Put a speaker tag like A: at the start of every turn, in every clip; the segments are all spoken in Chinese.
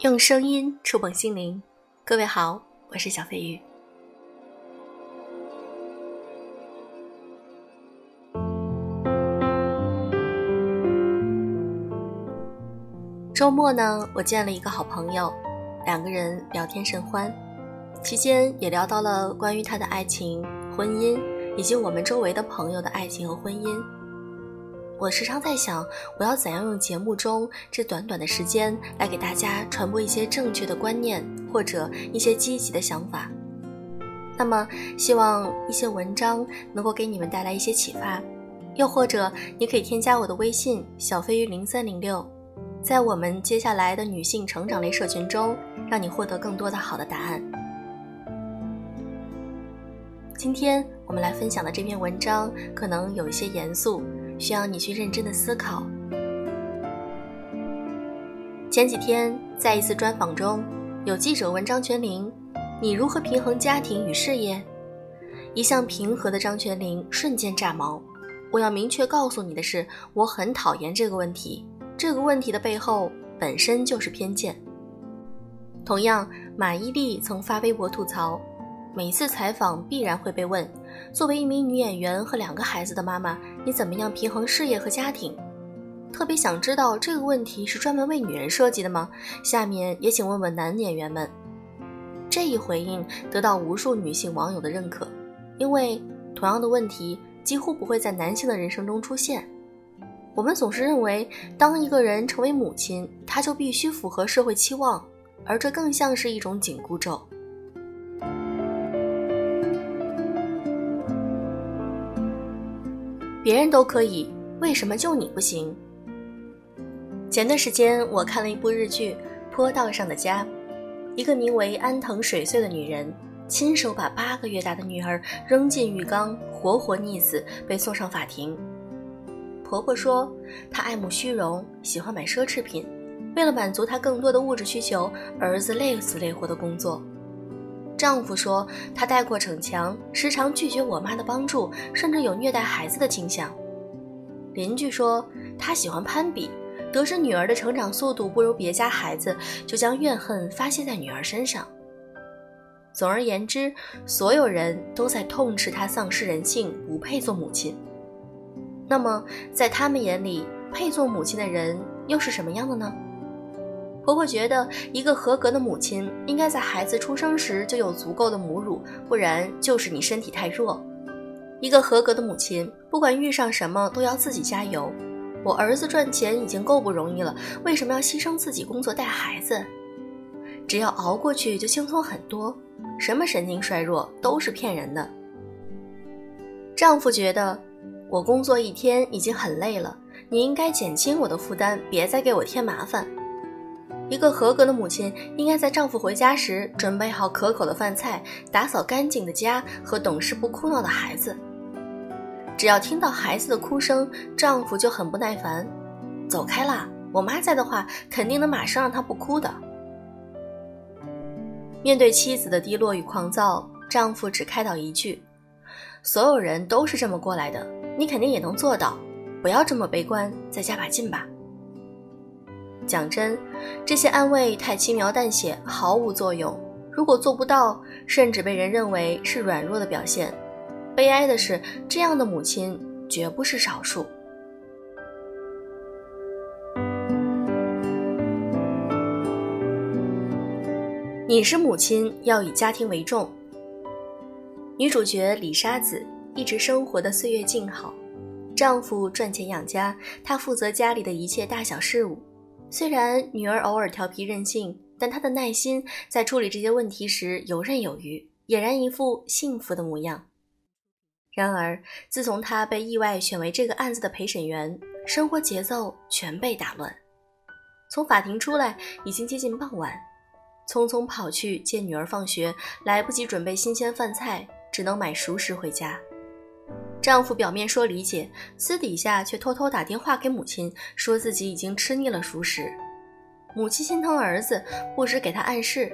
A: 用声音触碰心灵，各位好，我是小飞鱼。周末呢，我见了一个好朋友，两个人聊天甚欢，期间也聊到了关于他的爱情、婚姻，以及我们周围的朋友的爱情和婚姻。我时常在想，我要怎样用节目中这短短的时间来给大家传播一些正确的观念，或者一些积极的想法。那么，希望一些文章能够给你们带来一些启发，又或者你可以添加我的微信小飞鱼零三零六，在我们接下来的女性成长类社群中，让你获得更多的好的答案。今天我们来分享的这篇文章可能有一些严肃。需要你去认真的思考。前几天在一次专访中，有记者问张泉灵：“你如何平衡家庭与事业？”一向平和的张泉灵瞬间炸毛：“我要明确告诉你的是，我很讨厌这个问题。这个问题的背后本身就是偏见。”同样，马伊琍曾发微博吐槽。每次采访必然会被问，作为一名女演员和两个孩子的妈妈，你怎么样平衡事业和家庭？特别想知道这个问题是专门为女人设计的吗？下面也请问问男演员们。这一回应得到无数女性网友的认可，因为同样的问题几乎不会在男性的人生中出现。我们总是认为，当一个人成为母亲，他就必须符合社会期望，而这更像是一种紧箍咒。别人都可以，为什么就你不行？前段时间我看了一部日剧《坡道上的家》，一个名为安藤水穗的女人，亲手把八个月大的女儿扔进浴缸，活活溺死，被送上法庭。婆婆说她爱慕虚荣，喜欢买奢侈品，为了满足她更多的物质需求，儿子累死累活的工作。丈夫说他带过逞强，时常拒绝我妈的帮助，甚至有虐待孩子的倾向。邻居说他喜欢攀比，得知女儿的成长速度不如别家孩子，就将怨恨发泄在女儿身上。总而言之，所有人都在痛斥她丧失人性，不配做母亲。那么，在他们眼里，配做母亲的人又是什么样的呢？婆婆觉得，一个合格的母亲应该在孩子出生时就有足够的母乳，不然就是你身体太弱。一个合格的母亲，不管遇上什么都要自己加油。我儿子赚钱已经够不容易了，为什么要牺牲自己工作带孩子？只要熬过去就轻松很多。什么神经衰弱都是骗人的。丈夫觉得，我工作一天已经很累了，你应该减轻我的负担，别再给我添麻烦。一个合格的母亲应该在丈夫回家时准备好可口的饭菜，打扫干净的家和懂事不哭闹的孩子。只要听到孩子的哭声，丈夫就很不耐烦：“走开啦！我妈在的话，肯定能马上让她不哭的。”面对妻子的低落与狂躁，丈夫只开导一句：“所有人都是这么过来的，你肯定也能做到。不要这么悲观，再加把劲吧。”讲真，这些安慰太轻描淡写，毫无作用。如果做不到，甚至被人认为是软弱的表现。悲哀的是，这样的母亲绝不是少数。你是母亲，要以家庭为重。女主角李沙子一直生活的岁月静好，丈夫赚钱养家，她负责家里的一切大小事务。虽然女儿偶尔调皮任性，但她的耐心在处理这些问题时游刃有余，俨然一副幸福的模样。然而，自从她被意外选为这个案子的陪审员，生活节奏全被打乱。从法庭出来已经接近傍晚，匆匆跑去接女儿放学，来不及准备新鲜饭菜，只能买熟食回家。丈夫表面说理解，私底下却偷偷打电话给母亲，说自己已经吃腻了熟食。母亲心疼儿子，不时给他暗示。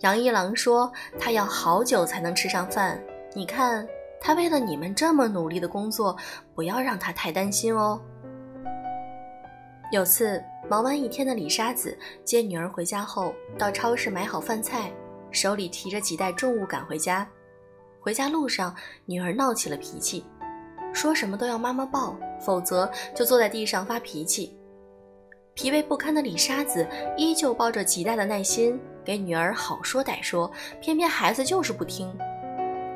A: 杨一郎说他要好久才能吃上饭，你看他为了你们这么努力的工作，不要让他太担心哦。有次忙完一天的李沙子接女儿回家后，到超市买好饭菜，手里提着几袋重物赶回家。回家路上，女儿闹起了脾气，说什么都要妈妈抱，否则就坐在地上发脾气。疲惫不堪的李沙子依旧抱着极大的耐心给女儿好说歹说，偏偏孩子就是不听。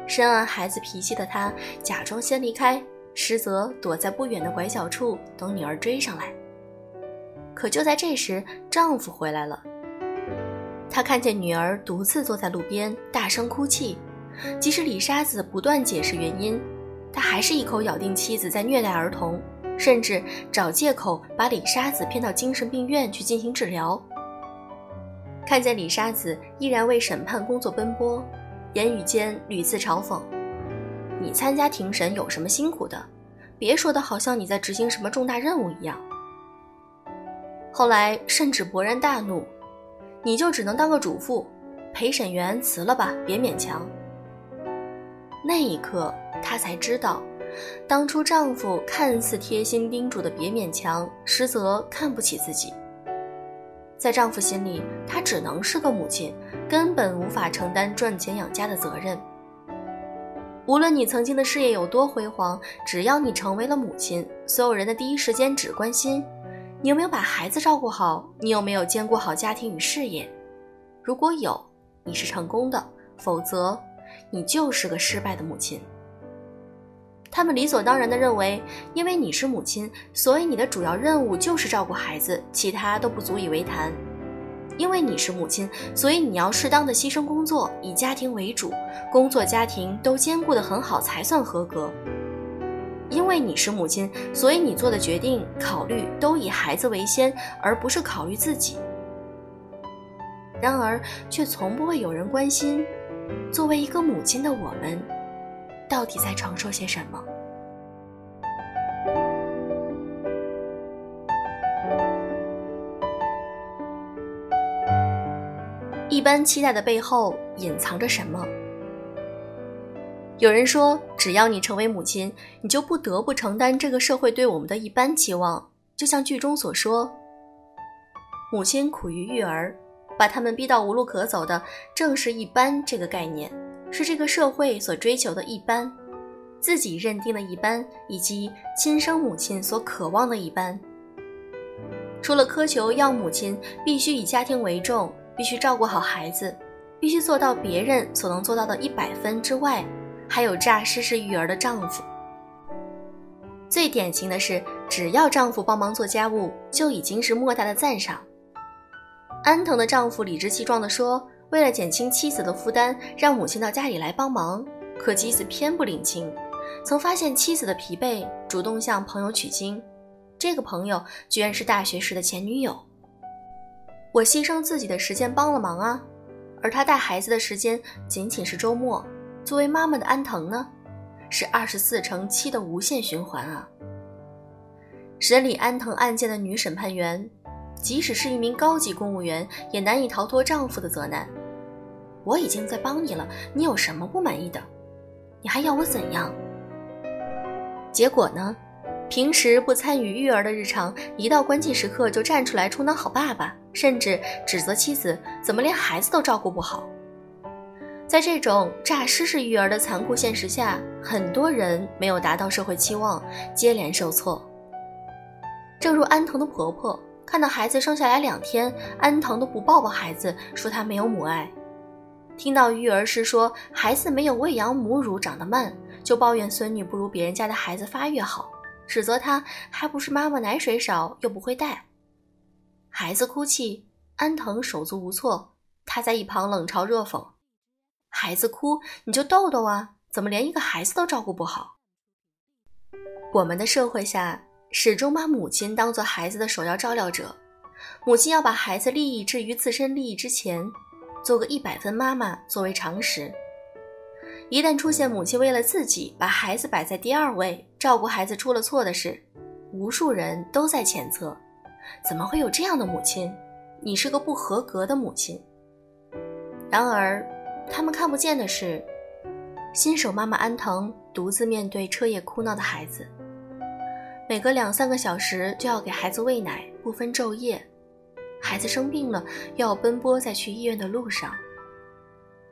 A: 深谙孩子脾气的她，假装先离开，实则躲在不远的拐角处等女儿追上来。可就在这时，丈夫回来了。他看见女儿独自坐在路边，大声哭泣，即使李沙子不断解释原因，他还是一口咬定妻子在虐待儿童。甚至找借口把李沙子骗到精神病院去进行治疗。看见李沙子依然为审判工作奔波，言语间屡次嘲讽：“你参加庭审有什么辛苦的？别说的好像你在执行什么重大任务一样。”后来甚至勃然大怒：“你就只能当个主妇，陪审员辞了吧，别勉强。”那一刻，她才知道。当初丈夫看似贴心叮嘱的“别勉强”，实则看不起自己。在丈夫心里，她只能是个母亲，根本无法承担赚钱养家的责任。无论你曾经的事业有多辉煌，只要你成为了母亲，所有人的第一时间只关心你有没有把孩子照顾好，你有没有兼顾好家庭与事业。如果有，你是成功的；否则，你就是个失败的母亲。他们理所当然地认为，因为你是母亲，所以你的主要任务就是照顾孩子，其他都不足以为谈。因为你是母亲，所以你要适当的牺牲工作，以家庭为主，工作家庭都兼顾得很好才算合格。因为你是母亲，所以你做的决定、考虑都以孩子为先，而不是考虑自己。然而，却从不会有人关心，作为一个母亲的我们。到底在承受些什么？一般期待的背后隐藏着什么？有人说，只要你成为母亲，你就不得不承担这个社会对我们的一般期望。就像剧中所说，母亲苦于育儿，把他们逼到无路可走的，正是一般这个概念。是这个社会所追求的一般，自己认定的一般，以及亲生母亲所渴望的一般。除了苛求要母亲必须以家庭为重，必须照顾好孩子，必须做到别人所能做到的一百分之外，还有诈尸式育儿的丈夫。最典型的是，只要丈夫帮忙做家务，就已经是莫大的赞赏。安藤的丈夫理直气壮地说。为了减轻妻子的负担，让母亲到家里来帮忙，可妻子偏不领情。曾发现妻子的疲惫，主动向朋友取经，这个朋友居然是大学时的前女友。我牺牲自己的时间帮了忙啊，而他带孩子的时间仅仅是周末。作为妈妈的安藤呢，是二十四乘七的无限循环啊。审理安藤案件的女审判员，即使是一名高级公务员，也难以逃脱丈夫的责难。我已经在帮你了，你有什么不满意的？你还要我怎样？结果呢？平时不参与育儿的日常，一到关键时刻就站出来充当好爸爸，甚至指责妻子怎么连孩子都照顾不好。在这种诈尸式育儿的残酷现实下，很多人没有达到社会期望，接连受挫。正如安藤的婆婆，看到孩子生下来两天，安藤都不抱抱孩子，说他没有母爱。听到育儿师说孩子没有喂养母乳长得慢，就抱怨孙女不如别人家的孩子发育好，指责她还不是妈妈奶水少又不会带。孩子哭泣，安藤手足无措，他在一旁冷嘲热讽：“孩子哭你就逗逗啊，怎么连一个孩子都照顾不好？”我们的社会下始终把母亲当做孩子的首要照料者，母亲要把孩子利益置于自身利益之前。做个一百分妈妈作为常识，一旦出现母亲为了自己把孩子摆在第二位，照顾孩子出了错的事，无数人都在谴责：怎么会有这样的母亲？你是个不合格的母亲。然而，他们看不见的是，新手妈妈安藤独自面对彻夜哭闹的孩子，每隔两三个小时就要给孩子喂奶，不分昼夜。孩子生病了，要奔波在去医院的路上。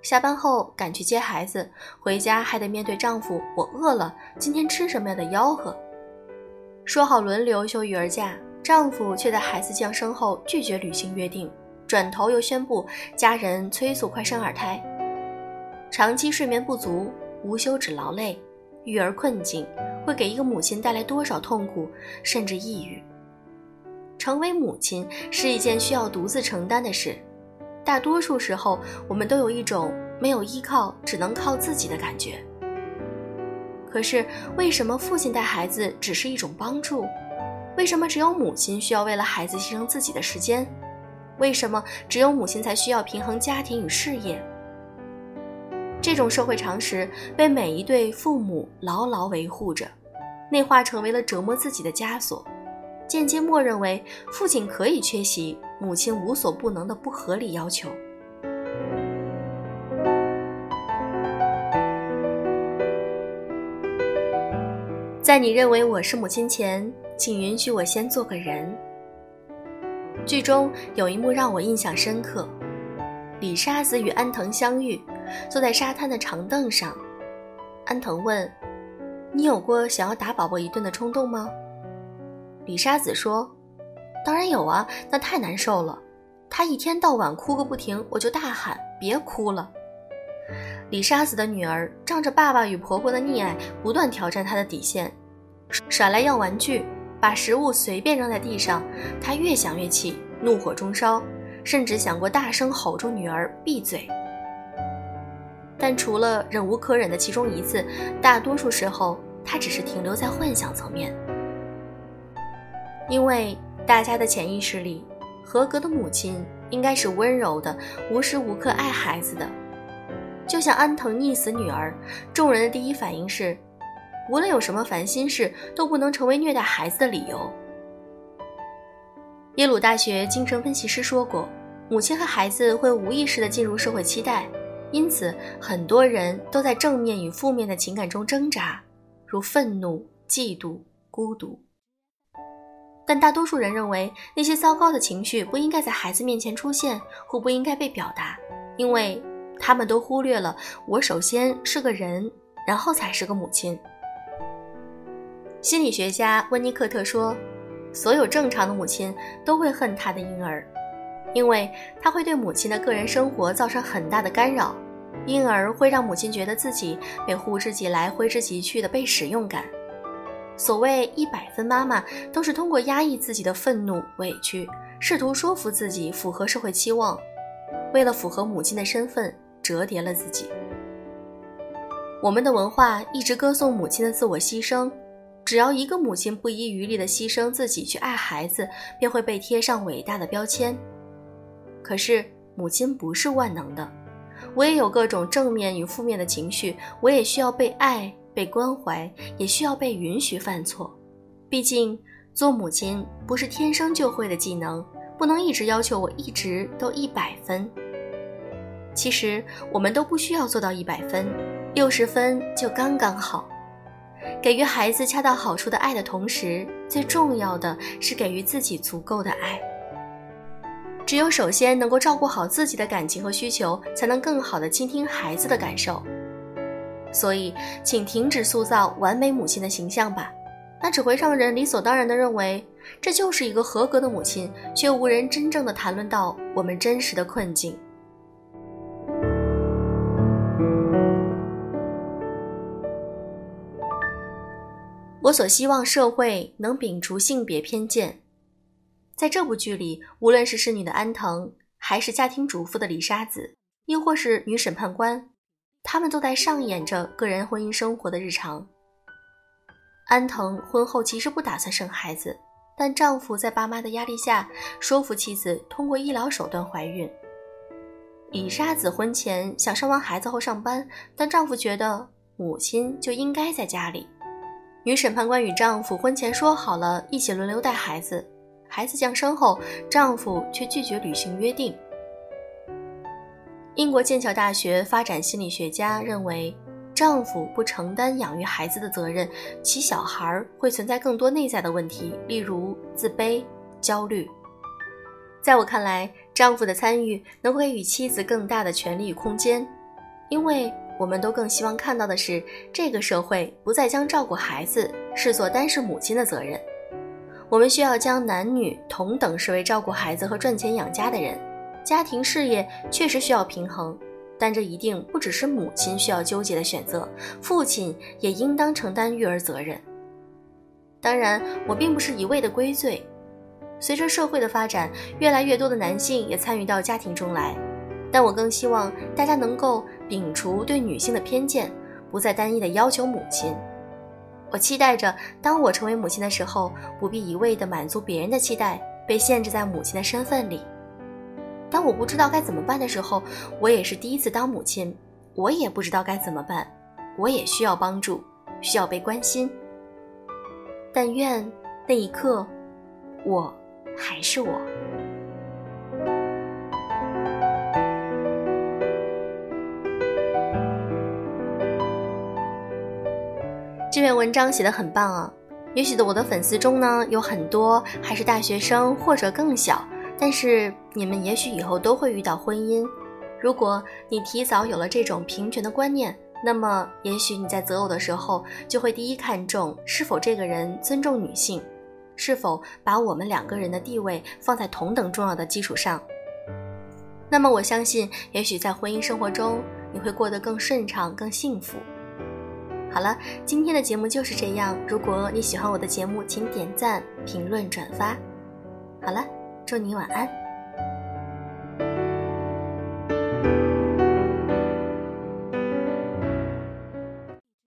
A: 下班后赶去接孩子，回家还得面对丈夫“我饿了，今天吃什么呀”的吆喝。说好轮流休育儿假，丈夫却在孩子降生后拒绝履行约定，转头又宣布家人催促快生二胎。长期睡眠不足、无休止劳累、育儿困境，会给一个母亲带来多少痛苦，甚至抑郁。成为母亲是一件需要独自承担的事，大多数时候，我们都有一种没有依靠、只能靠自己的感觉。可是，为什么父亲带孩子只是一种帮助？为什么只有母亲需要为了孩子牺牲自己的时间？为什么只有母亲才需要平衡家庭与事业？这种社会常识被每一对父母牢牢维护着，内化成为了折磨自己的枷锁，间接默认为父亲可以缺席，母亲无所不能的不合理要求。在你认为我是母亲前，请允许我先做个人。剧中有一幕让我印象深刻，李沙子与安藤相遇。坐在沙滩的长凳上，安藤问：“你有过想要打宝宝一顿的冲动吗？”李沙子说：“当然有啊，那太难受了。他一天到晚哭个不停，我就大喊：‘别哭了！’”李沙子的女儿仗着爸爸与婆婆的溺爱，不断挑战她的底线，耍赖要玩具，把食物随便扔在地上。她越想越气，怒火中烧，甚至想过大声吼住女儿闭嘴。但除了忍无可忍的其中一次，大多数时候他只是停留在幻想层面。因为大家的潜意识里，合格的母亲应该是温柔的，无时无刻爱孩子的。就像安藤溺死女儿，众人的第一反应是，无论有什么烦心事，都不能成为虐待孩子的理由。耶鲁大学精神分析师说过，母亲和孩子会无意识地进入社会期待。因此，很多人都在正面与负面的情感中挣扎，如愤怒、嫉妒、孤独。但大多数人认为，那些糟糕的情绪不应该在孩子面前出现，或不应该被表达，因为他们都忽略了我首先是个人，然后才是个母亲。心理学家温尼克特说：“所有正常的母亲都会恨她的婴儿。”因为他会对母亲的个人生活造成很大的干扰，因而会让母亲觉得自己被呼之即来挥之即去的被使用感。所谓一百分妈妈，都是通过压抑自己的愤怒、委屈，试图说服自己符合社会期望，为了符合母亲的身份，折叠了自己。我们的文化一直歌颂母亲的自我牺牲，只要一个母亲不遗余力地牺牲自己去爱孩子，便会被贴上伟大的标签。可是母亲不是万能的，我也有各种正面与负面的情绪，我也需要被爱、被关怀，也需要被允许犯错。毕竟做母亲不是天生就会的技能，不能一直要求我一直都一百分。其实我们都不需要做到一百分，六十分就刚刚好。给予孩子恰到好处的爱的同时，最重要的是给予自己足够的爱。只有首先能够照顾好自己的感情和需求，才能更好的倾听孩子的感受。所以，请停止塑造完美母亲的形象吧，那只会让人理所当然的认为这就是一个合格的母亲，却无人真正的谈论到我们真实的困境。我所希望社会能摒除性别偏见。在这部剧里，无论是侍女的安藤，还是家庭主妇的李沙子，亦或是女审判官，他们都在上演着个人婚姻生活的日常。安藤婚后其实不打算生孩子，但丈夫在爸妈的压力下说服妻子通过医疗手段怀孕。李沙子婚前想生完孩子后上班，但丈夫觉得母亲就应该在家里。女审判官与丈夫婚前说好了一起轮流带孩子。孩子降生后，丈夫却拒绝履行约定。英国剑桥大学发展心理学家认为，丈夫不承担养育孩子的责任，其小孩会存在更多内在的问题，例如自卑、焦虑。在我看来，丈夫的参与能给予妻子更大的权利与空间，因为我们都更希望看到的是，这个社会不再将照顾孩子视作单是母亲的责任。我们需要将男女同等视为照顾孩子和赚钱养家的人。家庭事业确实需要平衡，但这一定不只是母亲需要纠结的选择，父亲也应当承担育儿责任。当然，我并不是一味的归罪。随着社会的发展，越来越多的男性也参与到家庭中来，但我更希望大家能够摒除对女性的偏见，不再单一的要求母亲。我期待着，当我成为母亲的时候，不必一味的满足别人的期待，被限制在母亲的身份里。当我不知道该怎么办的时候，我也是第一次当母亲，我也不知道该怎么办，我也需要帮助，需要被关心。但愿那一刻，我。还是我。这篇文章写的很棒啊！也许的我的粉丝中呢，有很多还是大学生或者更小，但是你们也许以后都会遇到婚姻。如果你提早有了这种平权的观念，那么也许你在择偶的时候就会第一看重是否这个人尊重女性。是否把我们两个人的地位放在同等重要的基础上？那么我相信，也许在婚姻生活中你会过得更顺畅、更幸福。好了，今天的节目就是这样。如果你喜欢我的节目，请点赞、评论、转发。好了，祝你晚安。